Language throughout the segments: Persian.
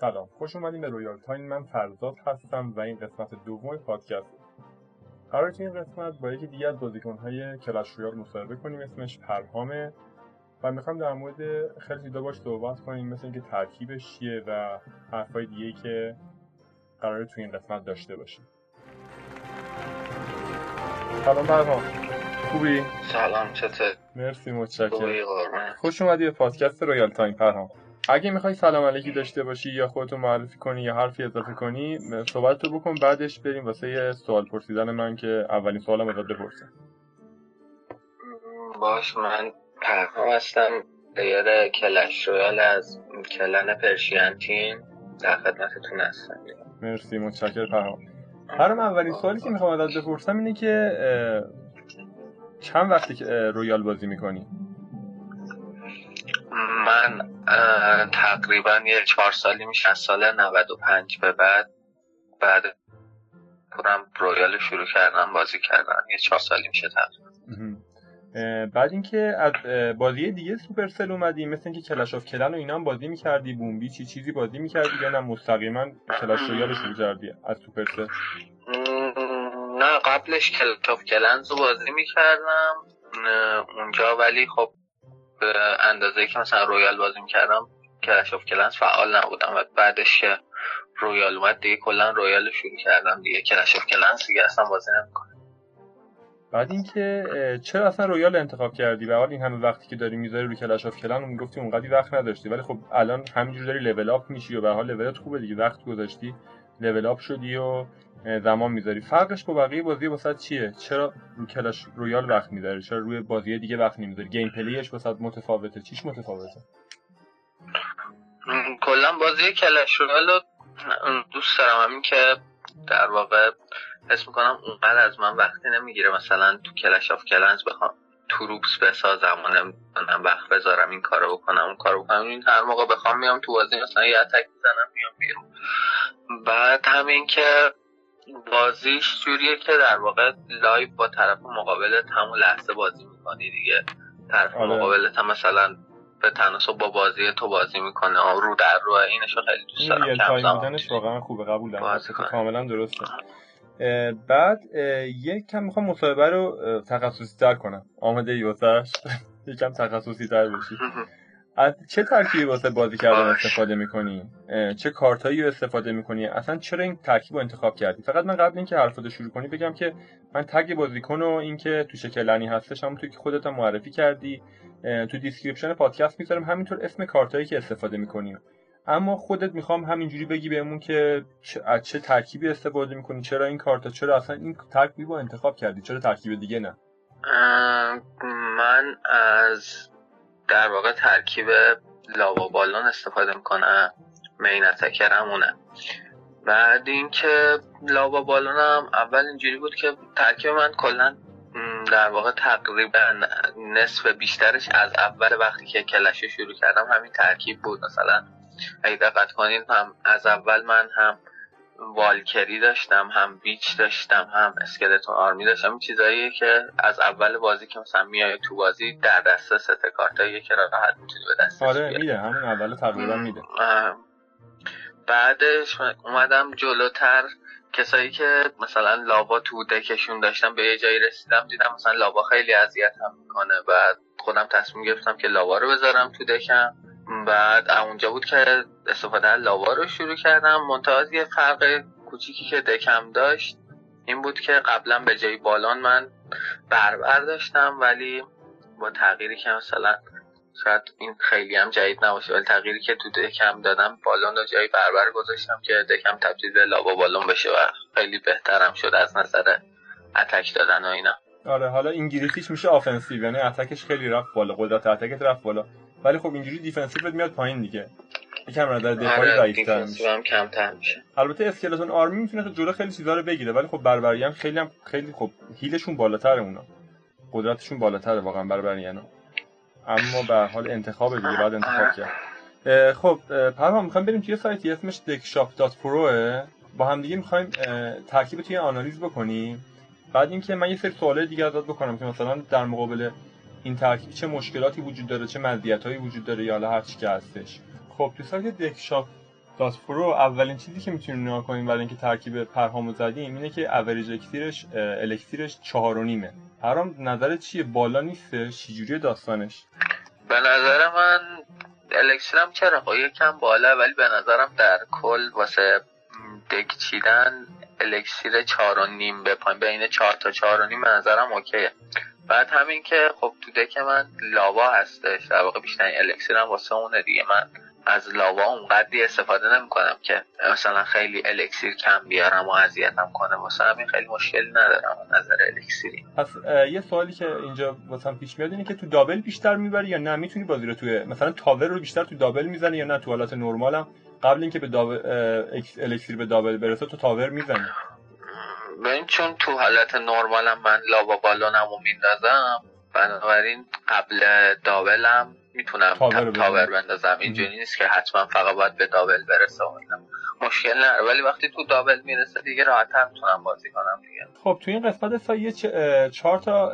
سلام. خوش اومدیم به رویال تایم من فرزاد هستم و این قسمت دوم پادکست. قراره این قسمت با یکی دیگه از بازیکنهای کلش رویال مصاحبه کنیم اسمش پرهامه و می‌خوام در مورد خیلی چیزا باش صحبت کنیم مثل اینکه ترکیبش چیه و حرفای دیگه که قراره تو این قسمت داشته باشیم. سلام پرهام. خوبی؟ سلام چطور؟ مرسی متشکرم. خوش اومدی به پادکست رویال تایم پرهام. اگه می‌خوای سلام علیکی داشته باشی یا خودتو معرفی کنی یا حرفی اضافه کنی صحبت رو بکن بعدش بریم واسه یه سوال پرسیدن من که اولین سوالم ازت بپرسم باشه من پرهام هستم. player کلش رویال از clan Persian Team در خدمتتون هستم. مرسی متشکر پرهام. برام اولین سوالی که می‌خوام ازت بپرسم اینه که چند وقتی که رویال بازی می‌کنی؟ من تقریبا یه چهار سالی میشه از سال 95 به بعد فکر کنم رویال رو شروع کردم بازی کردن یه چهار سالی میشه تقریبا. بعد اینکه از بازی دیگه سوپرسل اومدی مثل اینکه کلش آف کلنز و اینا هم بازی می‌کردی بوم بیچی چیزی بازی می‌کردی یا نه؟ مستقیما کلش رویال رو شروع کردی از سوپرسل؟ نه قبلش کلش آف کلنز رو بازی می‌کردم اونجا ولی خب به اندازه که مثلا رویال بازی می‌کردم کلش آف کلنز فعال نبودم و بعدش که رویال اومد دیگه کلا رویال رو شروع کردم دیگه. کلش آف کلنز دیگه اصلا بازی نمی‌کنم. بعد اینکه چرا اصلا رویال انتخاب کردی؟ به هر حال این همه وقتی که داری می‌ذاری رو کلش آف کلنز و می‌گفتی اونقدی وقت نداشتی. ولی خب الان همینجور داری level up میشی و به هر حال level ت خوبه دیگه. وقت گذاشتی level up شدی و زمان می‌ذاری. فرقش با بقیه بازی واسه چیه؟ چرا رو کلش رویال وقت می‌ذاری؟ چرا روی بازی دیگه وقت نمی‌ذاری؟ gameplay ش واسه متفاوته. چیش متفاوته؟ کلا بازی Clash Royale رو دوست دارم. همین که در واقع حس می‌کنم اونقدر از من وقتی نمی‌گیره. مثلا تو Clash of Clans بخوام troops بسازم و نمی‌دونم وقت بذارم این کارو بکنم اون کارو بکنم. این هر موقع بخوام میام تو بازی مثلا یه attack می‌زنم میام بیرون. بعد همین که بازیش جوریه که در واقع live با طرف مقابلت همون لحظه بازی می‌کنی دیگه. طرف آره. مقابلت هم مثلا به تناسب با بازی تو بازی می‌کنه. رو در رو. اینشو خیلی دوست این دارم. کم تایم بودنش. واقعا خوبه. قبول دارم. کاملا درسته. اه، بعد اه، یک کم می‌خوام مصاحبه رو تخصصی تر کنم. آماده ای واسش. یکم تخصصی تر بشی. از چه ترکیبی واسه بازی کردن. استفاده می‌کنی؟ چه کارتایی رو استفاده می‌کنی؟ اصلا چرا این ترکیب رو انتخاب کردی؟ فقط من قبل اینکه حرفاتو شروع کنی بگم که من tag بازیکن و اینکه تو چه clan ی هستش همونطور که خودت هم معرفی کردی تو description پادکست می‌ذارم همینطور اسم کارتایی که استفاده می‌کنیم اما خودت می‌خوام همینجوری بگی بهمون که چه- از چه ترکیبی استفاده می‌کنی؟ چرا این کارتا؟ چرا اصلا این ترکیب رو انتخاب کردی؟ چرا ترکیب دیگه نه؟ من از در واقع ترکیب lava balloon استفاده می‌کنم main attacker مونه بعد اینکه لاوا بالونم اول اینجوری بود که ترکیب من کلا در واقع تقریبا نصف بیشترش از اول وقتی که کلش رو شروع کردم همین ترکیب بود. مثلا اگه دقت کنید هم از اول من هم والکری داشتم هم بیچ داشتم هم اسکلتون آرمی داشتم. این چیزاییه که از اول بازی که مثلا میای تو بازی در دسته ست کارتاییه که راحت می‌تونی به دست آره میده. همون اول تقریبا میده. بعدش اومدم جلوتر. کسایی که مثلا لاوا تو دکشون داشتم به یه جایی رسیدم دیدم مثلا لاوا خیلی اذیت هم می‌کنه. بعد خودم تصمیم گرفتم که لاوا رو بذارم تو دکم. بعد اونجا بود که استفاده از لاوا رو شروع کردم. منتها یه فرق کوچیکی که دکم داشت این بود که قبلا به جای بالان من بربر داشتم ولی با تغییری که مثلا شاید این خیلی هم جدید نباشه ولی تغییری که تو deck م دادم balloon رو جای بربر گذاشتم که deck م تبدیل به lava balloon بشه و خیلی بهترم شد از نظر attack دادن و اینا. آره حالا انگلیسیش میشه offensive یعنی attack ش خیلی رفت بالا قدرت اتکت رفت بالا. ولی خب اینجوری defensive ت میاد پایین دیگه. یکم نظر دفاعی آره ضعیف‌تر میشه. defensive هم کمتر میشه. البته skeleton army می‌تونه جلو خیلی چیزا رو بگیره ولی خب بربری هم خیلی هم خیلی خب heal شون بالاتره اونا. قدرتشون بالاتره واقعا barbarian ا اما به حال انتخاب دیگه بعد انتخاب کرد. خب پرهام می‌خوایم بریم توی سایتی اسمش deckshop.pro با هم دیگه می‌خوایم ترکیب توی آنالیز بکنیم. بعد اینکه من یه سری سوالای دیگه ازت بکنم که مثلا در مقابل این ترکیب چه مشکلاتی وجود داره چه مزیتایی وجود داره یا هر چی که هستش. خب تو سایت Deckshop Pro اولین چیزی که می‌تونیم نگاه کنیم برای اینکه ترکیب پرهامو زدیم اینه که اوریج الکتریش الکتریش چهار و نیمه. هرام نظرت چیه؟ بالا نیسته چجوری داستانش؟ به نظر من الکترم چرا؟ خب یکم بالا ولی به نظرم در کل واسه دک چیدن الکسیر چهار و نیم به پایین بین چهار تا چهار و نیم به نظرم اوکیه. بعد همین که خب تو دک من لاوا هستش. در واقع بیشتر الکسیرم واسه اونه دیگه. من از لاوا اونقدری استفاده نمی کنم که مثلا خیلی الکسیر کم بیارم و اذیتم کنه. واسه همین خیلی مشکلی ندارم نظر الکسیری پس یه سوالی که اینجا واسه پیش میاد اینه که تو دابل بیشتر می‌بری یا نه؟ می‌تونی بازی رو توی مثلا تاور رو بیشتر تو دابل می‌زنی یا نه؟ تو حالت نرمالم. قبل اینکه به دابل الکسیر به دابل برسه تو تاور می‌زنی. ببین چون تو حالت نرمالم من لاوا بالونمو میندازم بنابراین قبل دابلم می‌تونم تاور, تاور بندازم. اینجوری نیست که حتما فقط باید به دابل برسه مشکل نداره. ولی وقتی تو دابل می‌رسه دیگه راحت‌تر می‌تونم بازی کنم دیگه. خب تو این قسمت سایت چهار تا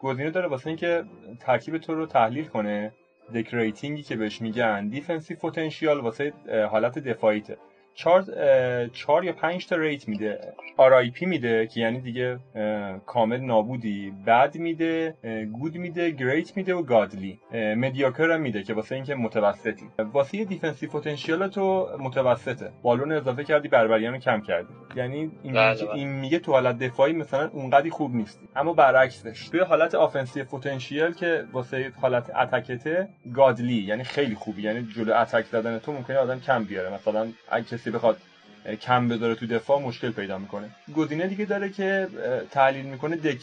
گزینه داره واسه اینکه ترکیب تو رو تحلیل کنه. deck rating ی که بهش میگن. defense potential واسه حالت دفاعیته. چهار چهار یا پنج تا rate میده. RIP میده که یعنی دیگه کامل نابودی. bad میده good میده great میده و godly. mediocre هم میده که واسه اینکه متوسطی. واسه defense potential تو متوسطه. balloon اضافه کردی barbarian کم کردی. یعنی این, بله، این میگه تو حالت دفاعی مثلا اونقدی خوب نیستی. اما برعکسش. توی حالت offense potential که واسه حالت attack ته godly. یعنی خیلی خوبی. یعنی جلو attack زدن تو ممکنه آدم کم بیاره. مثلا اگه کسی بخواد کم بذاره تو دفاع مشکل پیدا می‌کنه. گزینه دیگه داره که تحلیل می‌کنه deck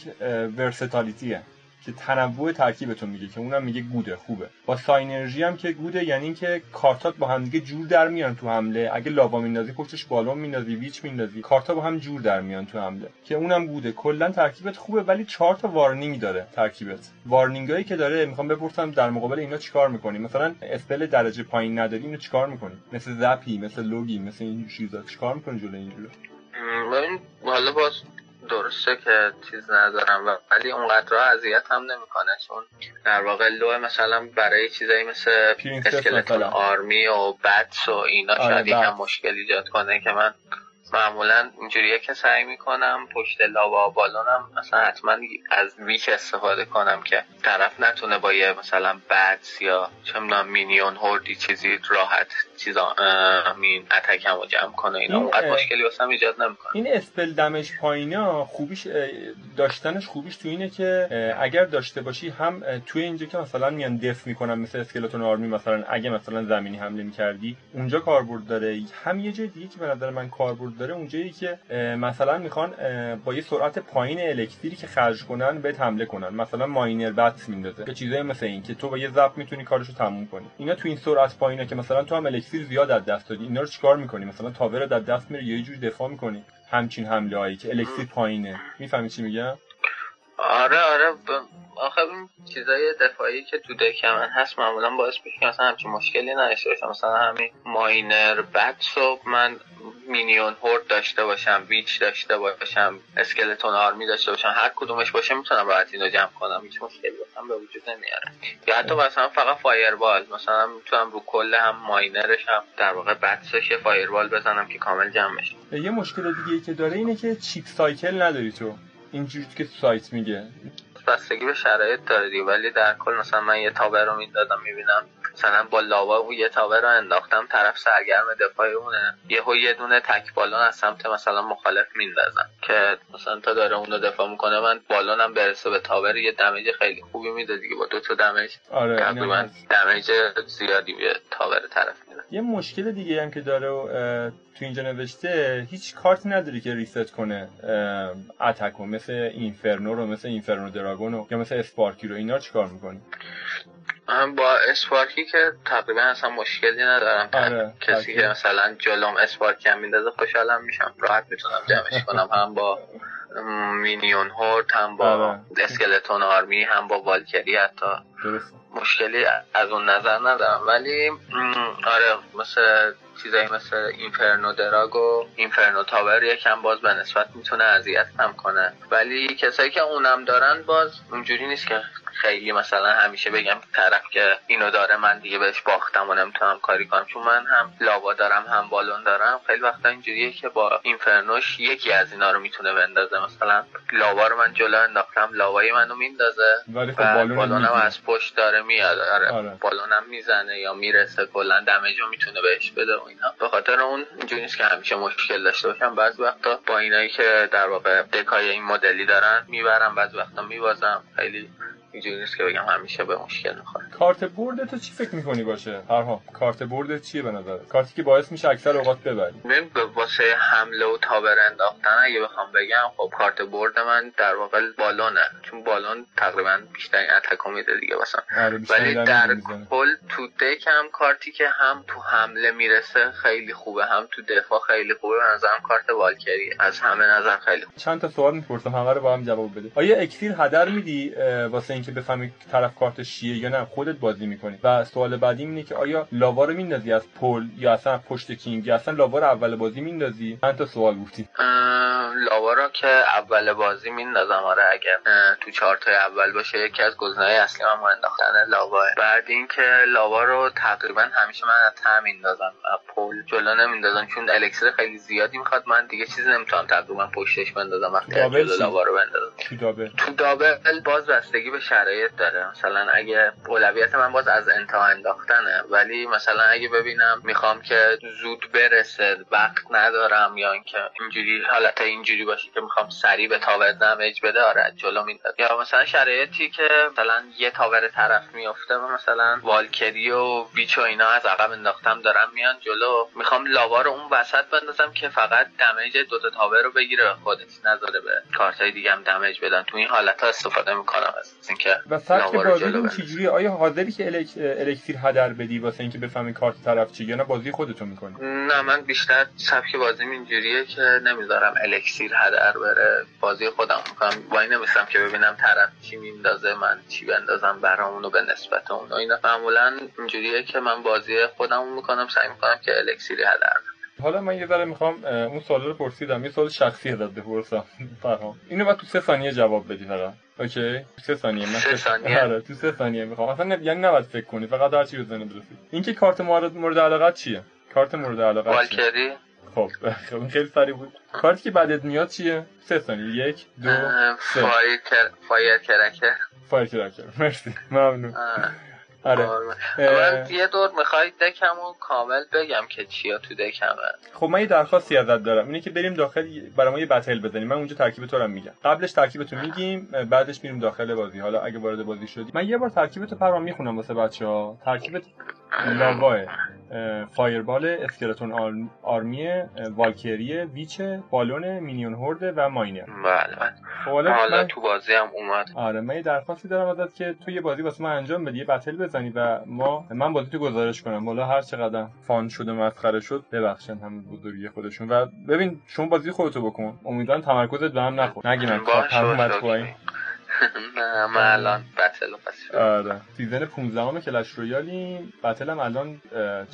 versatility ه که تنوع ترکیبتون میگه که اونم میگه good ه خوبه. با synergy هم که good ه یعنی اینکه کارتات با هم دیگه جور در میان تو حمله. اگه lava میندازی پشتش balloon میندازی witch میندازی کارتا با هم جور در میان تو حمله. که اونم good ه. کلا ترکیبت خوبه ولی چهار تا warning داره ترکیبت. warning ایی که داره می‌خوام بپرسم در مقابل اینا چیکار می‌کنی؟ مثلا spell درجه پایین نداری اینو چیکار می‌کنی؟ مثل zap ی مثل log ی مثل این چیزا. چیکار می‌کنی جلوی اینجوری حالا باز درسته که چیز ندارم ولی اونقدر اذیت هم نمی‌کنه چون در واقع لو مثلا برای چیزایی مثل اسکلتون آرمی و بتس و اینا آره، شاید یکم مشکل ایجاد کنه که من معمولا اینجوریه که سعی می‌کنم پشت لاوا بالونم مثلا حتما از ویک استفاده کنم که طرف نتونه با یه مثلا بدس یا چه مینیون هوردی چیزی راحت چیزا همین اتکم رو جمع کنه اینا. اونقدر مشکلی واسم ایجاد نمی‌کنه. این اسپل دمش پایینا خوبیش داشتنش خوبیش تو اینه که اگر داشته باشی هم توی اینجا که مثلا میان دف می‌کنن مثل اسکلتون آرمی مثلا اگه مثلا زمینی حمله می‌کردی اونجا کاربرد داره. هم یه جای دیگه که به نظر من کاربرد داره اونجایی که مثلا می‌خوان با یه سرعت پایین الکتریکی که خرج کنن به حمله کنن. مثلا ماینر بات میندازه. که چیزایی مثل این که تو با یه زب می‌تونی کارشو تموم کنی. اینا تو این سرعت پایینه که مثلا تو هم الکتریک زیاد از دست دادی. اینا رو چیکار می‌کنی؟ مثلا تاور رو در دست میره یه جوری دفاع می‌کنی. همچین حمله هایی که elixir پایینه. می‌فهمی چی میگم؟ آره آره ب... آخه این چیزای دفاعی که تو deck من هست معمولا باعث میشه که مثلا همچین مشکلی نداشته باشم مثلا همین miner bats و من minion horde داشته باشم witch داشته باشم skeleton army داشته باشم هر کدومش باشه می‌تونم راحت اینو جمع کنم. هیچ مشکلی باشم به وجود نمیاره. یا حتی مثلا فقط fireball مثلا می‌تونم رو کل هم miner ش هم در واقع bats ش fireball بزنم که کامل جمع بشه یه مشکل دیگه ای که داره اینه که چیپ سایکل نداری تو. اینجوری که سایت میگه. بستگی به شرایط داره ولی در کل مثلا من یه تابر رو می‌دادم می‌بینم. مثلا با لاوا اون یه تاور رو انداختم طرف سرگرم دفاع اونه یهو یه دونه تک بالون از سمت مثلا مخالف میندازن که مثلا تا داره اونو دفاع می‌کنه من بالونم برسه به تاور یه دمیج خیلی خوبی میده دیگه. با دو تا دمیج آره تقریبا دمیج زیادی به تاور طرف میده. یه مشکل دیگه هم که داره تو اینجا نوشته هیچ کارت نداری که reset کنه attack و مثل inferno رو مثل inferno dragon یا مثل sparky رو اینا چیکار می‌کنی؟ من با sparky که تقریبا اصلا مشکلی ندارم. آره، کسی که مثلا جلوم sparky هم میندازه خوشحالم میشم. راحت می‌تونم جمعش کنم. هم با minion horde هم با آره. skeleton army هم با Valkyrie حتی. مشکلی از اون نظر ندارم. ولی آره مثل چیزایی مثل اینفرنو دراگ و اینفرنو تاور یکم باز به نسبت می‌تونه اذیت هم کنه. ولی کسایی که اونم دارن باز اونجوری نیست که خیلی مثلا همیشه بگم طرف که اینو داره من دیگه بهش باختم و نمی‌تونم کاری کنم. چون من هم لاوا دارم هم بالون دارم. خیلی وقتا اینجوریه که با اینفرنوش یکی از اینا رو می‌تونه بندازه. مثلا لاوا رو من جلو انداختم لاوای منو میندازه. ولی خب بالون بالونم از پشت داره میاد. آره, آره. بالونم می‌زنه یا می‌رسه کلا. دمیج رو می‌تونه بهش بده و اینا. به خاطر اون اینجوری نیست که همیشه مشکل داشته باشم. بعضی وقتا با اینایی که در واقع دکای این مدلی دارن می‌برم بعضی وقتا میبازم. خیلی اینجوری نیست که بگم همیشه به مشکل می‌خوره. کارت برد تو چی فکر می‌کنی باشه؟ هرها کارت برد چیه به نظر؟ کارتی که باعث میشه اکثر اوقات ببری. ببین واسه حمله و tower انداختن اگه بخوام بگم خب کارت برد من در واقع balloon ه. چون balloon تقریبا بیشتر attack و میده دیگه مثلا آره ولی در کل تو deck هم کارتی که هم تو حمله می‌رسه خیلی خوبه. هم تو دفاع خیلی خوبه. به نظرم کارت Valkyrie. از همه نظر خیلی خوبه. چند تا سوال می‌پرسم. همه رو با هم جواب بده آیا اکسیر هدر میدی؟ واسه اینکه بفهمی طرف کارت چیه یا نه خودت بازی می‌کنی. و سوال بعدی اینه که آیا lava رو میندازی از پل یا اصلا پشت king؟ یا اصلا lava رو اول بازی میندازی؟ چند تا سوال گفتی؟ لاوا رو که اول بازی میندازم آره اگر تو چارت اول باشه یکی از گزینه‌های اصلی من انداختن لاوا. بعد اینکه لاوا رو تقریبا همیشه من از هم میندازم پل جلو نمیندازم چون الکسیر خیلی زیادی می‌خواد. من دیگه چیزی نمی‌تونم تقریبا پشتش بندازم وقتی جلو لاوا رو بندازم. تو دابل؟ تو دابل باز بستگی به شرایط داره. مثلا اگه اولویت من باز از انتها انداختنه ولی مثلا اگه ببینم می‌خوام که زود برسه وقت ندارم یا اینکه اینجوری حالت اینجوری باشه که می‌خوام سریع به تاور دمیج بده آره جلو می‌داد یا مثلا شرایطی که مثلا یه تاور طرف میفته و مثلا والکری و ویچ و اینا از عقب انداختم دارم میان جلو. می‌خوام لاوا رو اون وسط بندازم که فقط دمیج دو تا تاور رو بگیره به خودش نذاره به کارتای دیگه هم دمیج بدن. تو این حالت ها استفاده می‌کنم. از اینکه و سبک بازی چجوری آیا حاضری که الک... الکسیر هدر بدی واسه اینکه بفهمی کارت طرف چیه یا نه بازی خودتون می‌کنی؟ نه من بیشتر سبک بازی اینجوریه که نمی‌ذارم الکسیر هدر بره. بازی خودم می‌کنم. وای نمیستم که ببینم طرف چی میندازه من چی بندازم برامونو به نسبت اون اینا معمولا اینجوریه که من بازی خودم می‌کنم سعی می‌کنم که elixir ی هدر حالا من یه ذره می‌خوام اون سوال رو پرسیدم. یه سوال شخصی ازت بپرسم. پرهام اینو بعد تو سه ثانیه جواب بدی فقط. okay؟ تو سه ثانیه. من سه ثانیه؟ آره تو سه ثانیه می‌خوام. اصلا یعنی نباید فکر کنی. فقط هر چی به ذهنت برسه اینکه کارت مورد مورد علاقت چیه؟ کارت مورد علاقت Valkyrie. خب خب خیلی سریع بود. کارتی که بعدت میاد چیه؟ سه ثانیه. یک دو سه. fire cracker. firecracker. مرسی. ممنون. آره. من یه دور می‌خوای deck مو کامل بگم که چیا تو deck مه. خب من یه درخواستی ازت دارم. اینه که بریم داخل برای ما یه battle بزنیم. من اونجا ترکیب تو رو میگم. قبلش ترکیب تو میگیم بعدش میریم داخل بازی. حالا اگه وارد بازی شدی. من یه بار ترکیب تو پرهام می‌خونم واسه بچه‌ها. ترکیب lava ه fireball skeleton army Valkyrie witch بالون minion horde و miner. بله بله. خب حالا من... تو بازی هم اومد. آره من یه درخواستی دارم ازت که تو یه بازی واسه من انجام بدی یه battle بزنی و ما من بازی تو گزارش کنم. والا هر چقدر fun شده مسخره شد ببخشن هم بزرگی خودشون. و ببین شما بازی خودتو بکن. امیدوارم تمرکزت به هم نخور نگی من. نه من الان battle پس آره. season 15 Clash Royale ی battle هم الان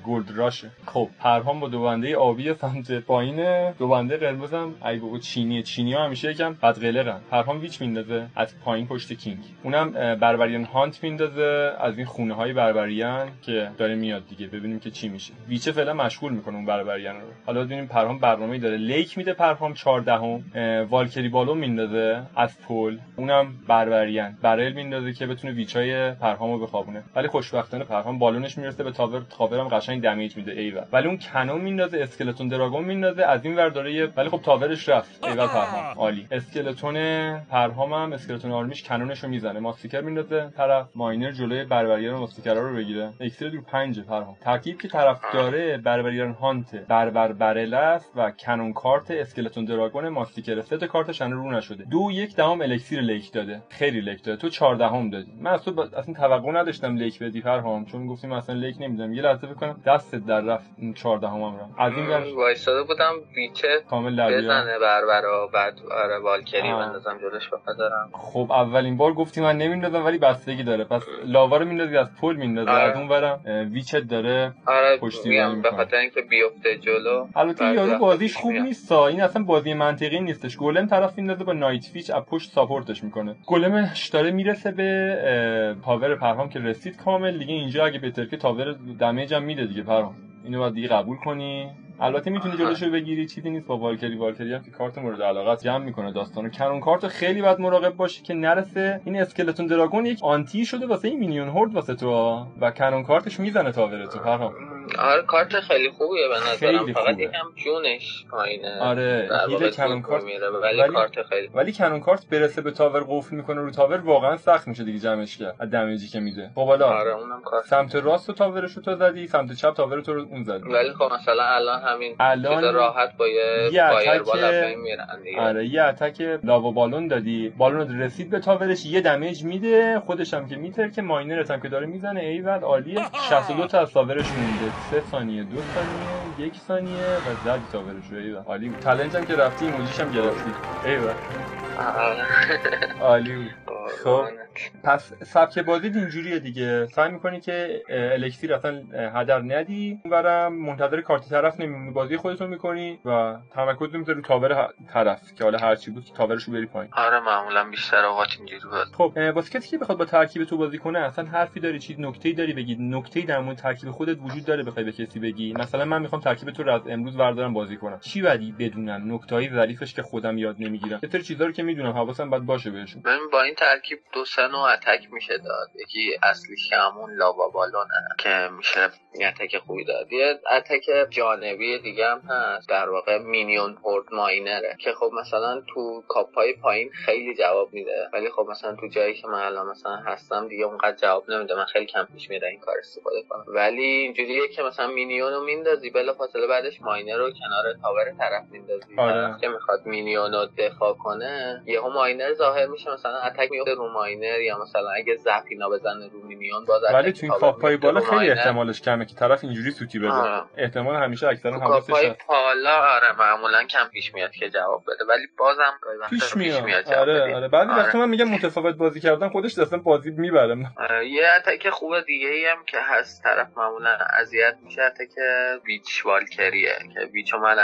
gold rush ه خب پرهام با دو بنده آبی سمت پایینه دو بنده قرمز هم. ای بابا چینی چینی ها همیشه یکم بد قلقن پرهام witch میندازه از پایین پشت king. اونم barbarian hut میندازه از این خونه های barbarian که داره میاد دیگه. ببینیم که چی میشه. witch ه فعلا مشغول می‌کنه اون barbarian رو. حالا ببینیم پرهام برنامه‌ای داره. leak میده پرهام 14 هم Valkyrie بالون میندازه از پل. اونم barbarian. barrel میندازه که بتونه witch ای پرهامو بخوابونه. ولی خوشبختانه پرهام بالونش می‌رسه به tower. tower هم قشنگ damage میده. ایول. ولی اون cannon میندازه skeleton dragon میندازه از این ور داره ولی خب tower ش رفت. ایول پرهام. عالی. skeleton پرهام هم اسکلتون آرمیش کنونشو می‌زنه. ماستیکر میندازه طرف. ماینر جلوی بربریان ماستیکرا رو بگیره. اکسترا دور 5 پرهام. ترکیب که طرف داره بربریان هانت بربر برل است و کنون کارت اسکلتون دراگون ماستیکر سه کارتش رو نشده. دو یک دهم الکسیر لیک داده. خیلی لیک داده تو 14 هم دادی. من از تو ب... اصلا توقع نداشتم لیک بدی فرهام چون گفتیم اصلا لیک نمیدم. یه لحظه بکنم دستت در رفت 14 هم, هم را از این ور وایساده بودم ویچه کامل در بزنه بربرا بعد آره والکری بندازم جلوش بپذارم خب اولین بار گفتی من نمیندازم ولی بستگی داره. پس لاوا رو میندازی از پل میندازی. آره. از اون برم ویچت داره. آره پشتی به خاطر اینکه بیفته جلو البته یارو بازیش خوب نیست این اصلا بازی منطقی نیستش. گولم طرف میندازه با نایت فیچ از پشت ساپورتش می‌کنه. گلمش داره می‌رسه به تاور پرهام که رسید کامل. دیگه اینجا اگه بهتر که تاور دمیج هم میده دیگه پرهام. اینو باید دیگه قبول کنی. البته می‌تونی جلوشو بگیری. چیزی نیست با Valkyrie. Valkyrie هم که کارت مورد علاقت جمع می‌کنه داستانو cannon cart خیلی باید مراقب باشی که نرسه. این skeleton dragon یک anti شده واسه این minion horde واسه تو. و cannon cart ش می‌زنه tower تو پرهام آره کارت خیلی خوبیه به نظرم. فقط یکم جونش پایینه. آره heal cannon cart. ولی, ولی کارت خیلی ولی cannon cart برسه به tower قفل می‌کنه رو tower واقعا سخت میشه دیگه جمعش کرد. از damage ی که میده. خب حالا آره اونم کارت سمت راست tower ش رو تو زدی سمت چپ tower تو رو اون زدی. ولی خب مثلا الان همین الان راحت با یه, fireball میرن دیگه. آره یه attack lava بالون دادی. بالون رسید به tower ش یه damage میده. خودش هم که میتر که miner ت هم که داره می‌زنه. ایول عالیه. 62 تا از tower ش مونده. 3 ثانیه دو ثانیه یک ثانیه و زدی رو ایول عالی بود چالش هم که رفتی ایموجیش هم گرفتی ایول عالی بود. خب. پس سبک بازی اینجوریه دیگه. سعی می‌کنی که elixir اصلا هدر ندی. اونورم منتظر کارت طرف نمیمونی. بازی خودتون می‌کنی و تمرکز می‌ذاری رو تاور طرف که حالا هر چی بود که تاورش رو بری پایین. آره معمولا بیشتر اوقات اینجوری بود. خب واسه کسی که بخواد با ترکیب تو بازی کنه اصلا حرفی داری چیز نکته‌ای داری بگی. نکته‌ای در مورد ترکیب خودت وجود داره بخوای به کسی بگی. مثلا من می‌خوام ترکیب تو رو از امروز بردارم بازی کنم. چی بدی؟ بدونم نکته‌ای ظریفش که خودم یاد نمی‌گیرم. یه چیزا رو که می‌دونم حواسم باید باشه بهشون. ببین با این ترکیب دو سه نوع اتک میشه داد. یکی اصلیش که همون لاوا بالونه که میشه attack خوبی داد. یه attack جانبی دیگه هم هست در واقع minion horde miner ه که خب مثلا تو کاپای پایین خیلی جواب میده. ولی خب مثلا تو جایی که من الان مثلا هستم دیگه اونقدر جواب نمیده. من خیلی کم پیش میره این کار استفاده کنم. ولی اینجوریه که مثلا minion رو میندازی بلا فاصله بعدش miner رو کنار tower طرف میندازی. آره. که می‌خواد minion رو دفاع کنه یهو miner ظاهر میشه مثلا attack میفته رو miner یا مثلا اگه zap اینا بزنه رو minion باز ولی تو این کاپای بالا خیلی احتمالش کمه که طرف اینجوری سوتی بده. آره. احتمال همیشه اکثرا حواسش هست. بالا آره معمولا کم پیش میاد که جواب بده ولی بازم پیش میاد, میاد آره آره. بعضی آره. وقتا من میگم متفاوت بازی کردن خودش اصلا بازی می‌بره. آره. یه اتک خوب دیگه ای هم که هست طرف معمولا اذیت میشه اتک بیچ والکریه که بیچو من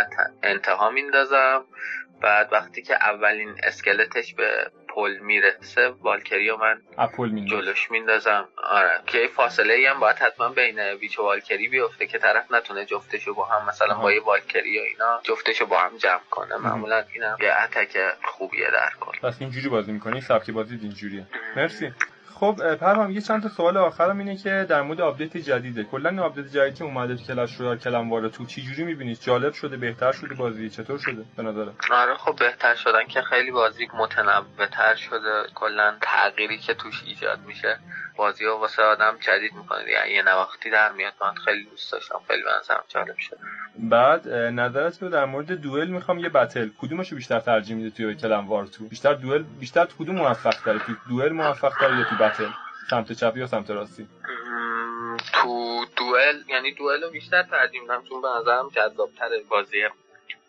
انتها میندازم. بعد وقتی که اولین اسکلتش به پل می‌رسه والکری من اپل جلوش میندازم. آره. که فاصله ای هم باید حتما بین ویچ و والکری بیفته که طرف نتونه جفتشو با هم مثلا با یه والکری و اینا جفتشو با هم جمع کنه. معمولا اینم یه اتک خوبیه در کل. پس اینجوری بازی می‌کنی؟ سبک بازی اینجوریه. مرسی. خب پرهام یه چند تا سوال آخرم اینه که در مورد update جدیده. کلا این update جدیدی که اومده Clash Royale clan war two چی جوری می‌بینید جالب شده بهتر شده بازی؟ چطور شده؟ به نظر آره خب بهتر شدن که خیلی بازی متنوع‌تر شده. کلا تغییری که توش ایجاد میشه بازی ها واسه آدم جدید می‌کنه. یعنی یه نواختی در میاد. من خیلی دوست داشتم. خیلی بنظرم جالب شد. بعد نظرت رو در مورد دوئل می‌خوام یه بتل. کدومشو بیشتر ترجیح میده توی کلم وار تو؟ بیشتر دوئل بیشتر تو کدوم موفق تره تو دوئل موفق تره یا تو بتل؟ سمت چپی یا سمت راستی؟ تو دوئل یعنی دوئل رو بیشتر ترجیح میدم چون به نظرم جذابتر بازی.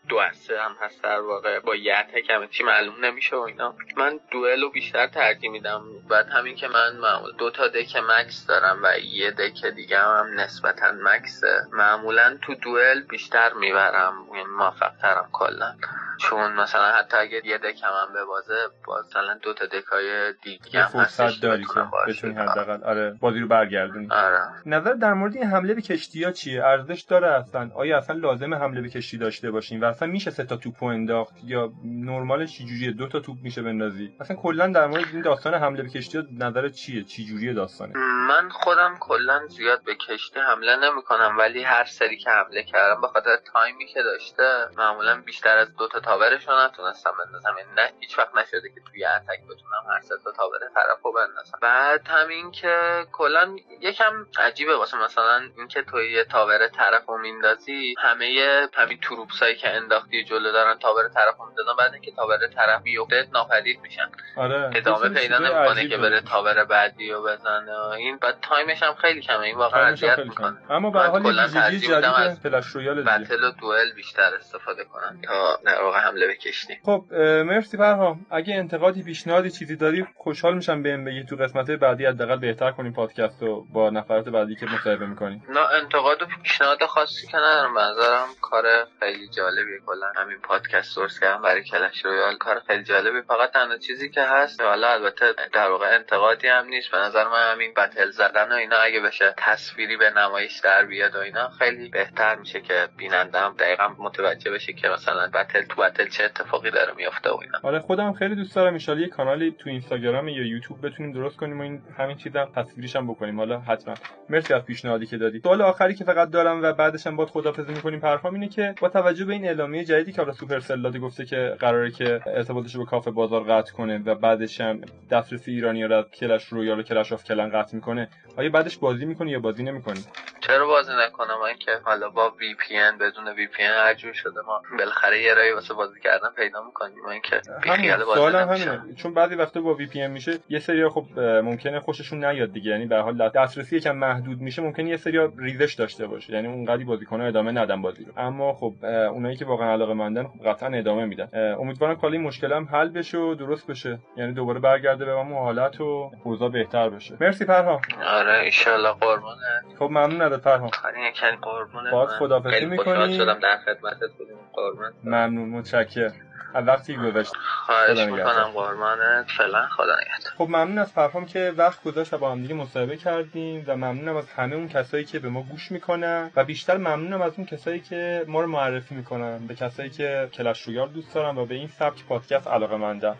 دو هم هست در واقع. با یه اتک چی معلوم نمیشه و اینا. من دوئل رو بیشتر ترجیح میدم. بعد همین که من معمول دو تا دک مکس دارم و یه دک دیگه هم نسبتا مکسه. معمولا تو دوئل بیشتر می‌برم. یعنی موفق ترم کلا. چون مثلا حتی اگه یه دک هم به بازه باز مثلا دو تا دکای دیگه هم فرصت داری که بتونی حداقل آره بازی رو برگردونی. آره. نظر در مورد این حمله به کشتی ها چیه؟ ارزش داره اصلا؟ آیا اصلا لازم حمله به کشتی داشته باشیم؟ و اصلا میشه سه تا توپ انداخت یا نرمالش چجوریه دو تا توپ میشه بندازی. اصلا کلا در مورد این داستان حمله به کشتی نظر چیه؟ چی جوریه داستانه؟ من خودم کلا زیاد به کشتی حمله نمی‌کنم ولی هر سری که حمله کردم به خاطر تایمی که داشته معمولا بیشتر از دو تا تاورش رو نتونستم بندازم. یعنی نه هیچ وقت نشده که توی اتک بتونم هر سه تا تاور طرفو بندازم. بعد همین که کلا یکم عجیبه واسه مثلا اینکه توی یه tower طرفو میندازی همه همین troops ایی که انداختی جلو دارن tower طرف می‌دادن. بعد اینکه tower طرف بیفته ناپدید میشن. آره. ادامه پیدا نمی‌کنه که بره tower بعدی رو بزنه این. بعد time ش هم خیلی کمه. این واقعا اذیت می‌کنه. اما به حال ویژگی جدید Clash Royale battle و duel بیشتر استفاده کنن تا در واقع حمله به کشتی خب مرسی پرهام اگه انتقادی پیشنهادی چیزی داری خوشحال میشم بهم بگی تو قسمت بعدی حداقل بهتر کنیم پادکست رو با نفرات بعدی که مصاحبه می‌کنیم. نه انتقاد و پیشنهاد خاصی که ندارم. نظرم کار خیلی جالبیه کلا همین پادکست سورس کردم برای کلش رویال. کار خیلی جالبی فقط تنها چیزی که هست حالا البته در واقع انتقادی هم نیست. به نظر من همین بتل زدن و اینا اگه بشه تصویری به نمایش در بیاد و اینا خیلی بهتر میشه که بیننده هم دقیقا متوجه بشه که مثلا بتل تو بتل چه اتفاقی داره میافته و اینا. آره خودم خیلی دوست دارم ان یه کانالی تو اینستاگرام یا یوتیوب بتونیم درست کنیم و این همین چیزا تصویریش هم بکنیم. حالا حتما. مرسی از پیشنهادی که دادی. سوال آخری که فقط دارم و بعدش هم با خدافظی می‌کنیم پرهام اینه که با توجه به این اعلامیه جدیدی که Supercell داده گفته که قراره که ارتباطش به کافه بازار قطع کنه و بعدش هم دسترسی ایرانی را Clash Royale و Clash of Clans قطع می‌کنه آیا بعدش بازی می‌کنی یا بازی نمی‌کنی؟ چرا بازی نکنم؟ من که حالا با وی پی ان بدون وی پی ان عجور شده ما. بالاخره یه راهی واسه بازی کردن پیدا می‌کنیم. من که خیال بازی همینه. چون بعضی وقتا با VPN میشه یه سری خب ممکنه خوششون نیاد دیگه. یعنی به حال دسترسی یکم محدود میشه ممکنه یه سری ریزش داشته باشه. یعنی اونقدی بازیکن ادامه ندن بازی رو. اما خب اونایی که واقعا علاقه مندن خب قطعا ادامه میدن. امیدوارم کالی مشکل هم حل بشه و درست بشه. یعنی دوباره برگرده به اون حالت و اوضاع بهتر بشه. مرسی پرها آره ان قربونه. خب ممنون ازت پرها خیلی یکن قربونه. باز خدافظی می‌کنی. شدم در خدمتت بودیم. قربون. ممنون متشکرم. وقتی گذاشت خواهش می‌کنم قربانت. فعلا خدا نگهدار. خب ممنون از پرهام که وقت گذاشت و با هم دیگه مصاحبه کردیم و ممنونم از همه اون کسایی که به ما گوش می‌کنن و بیشتر ممنونم از اون کسایی که ما رو معرفی می‌کنن. به کسایی که کلش رویال دوست دارن و به این سبک پادکست علاقه مندن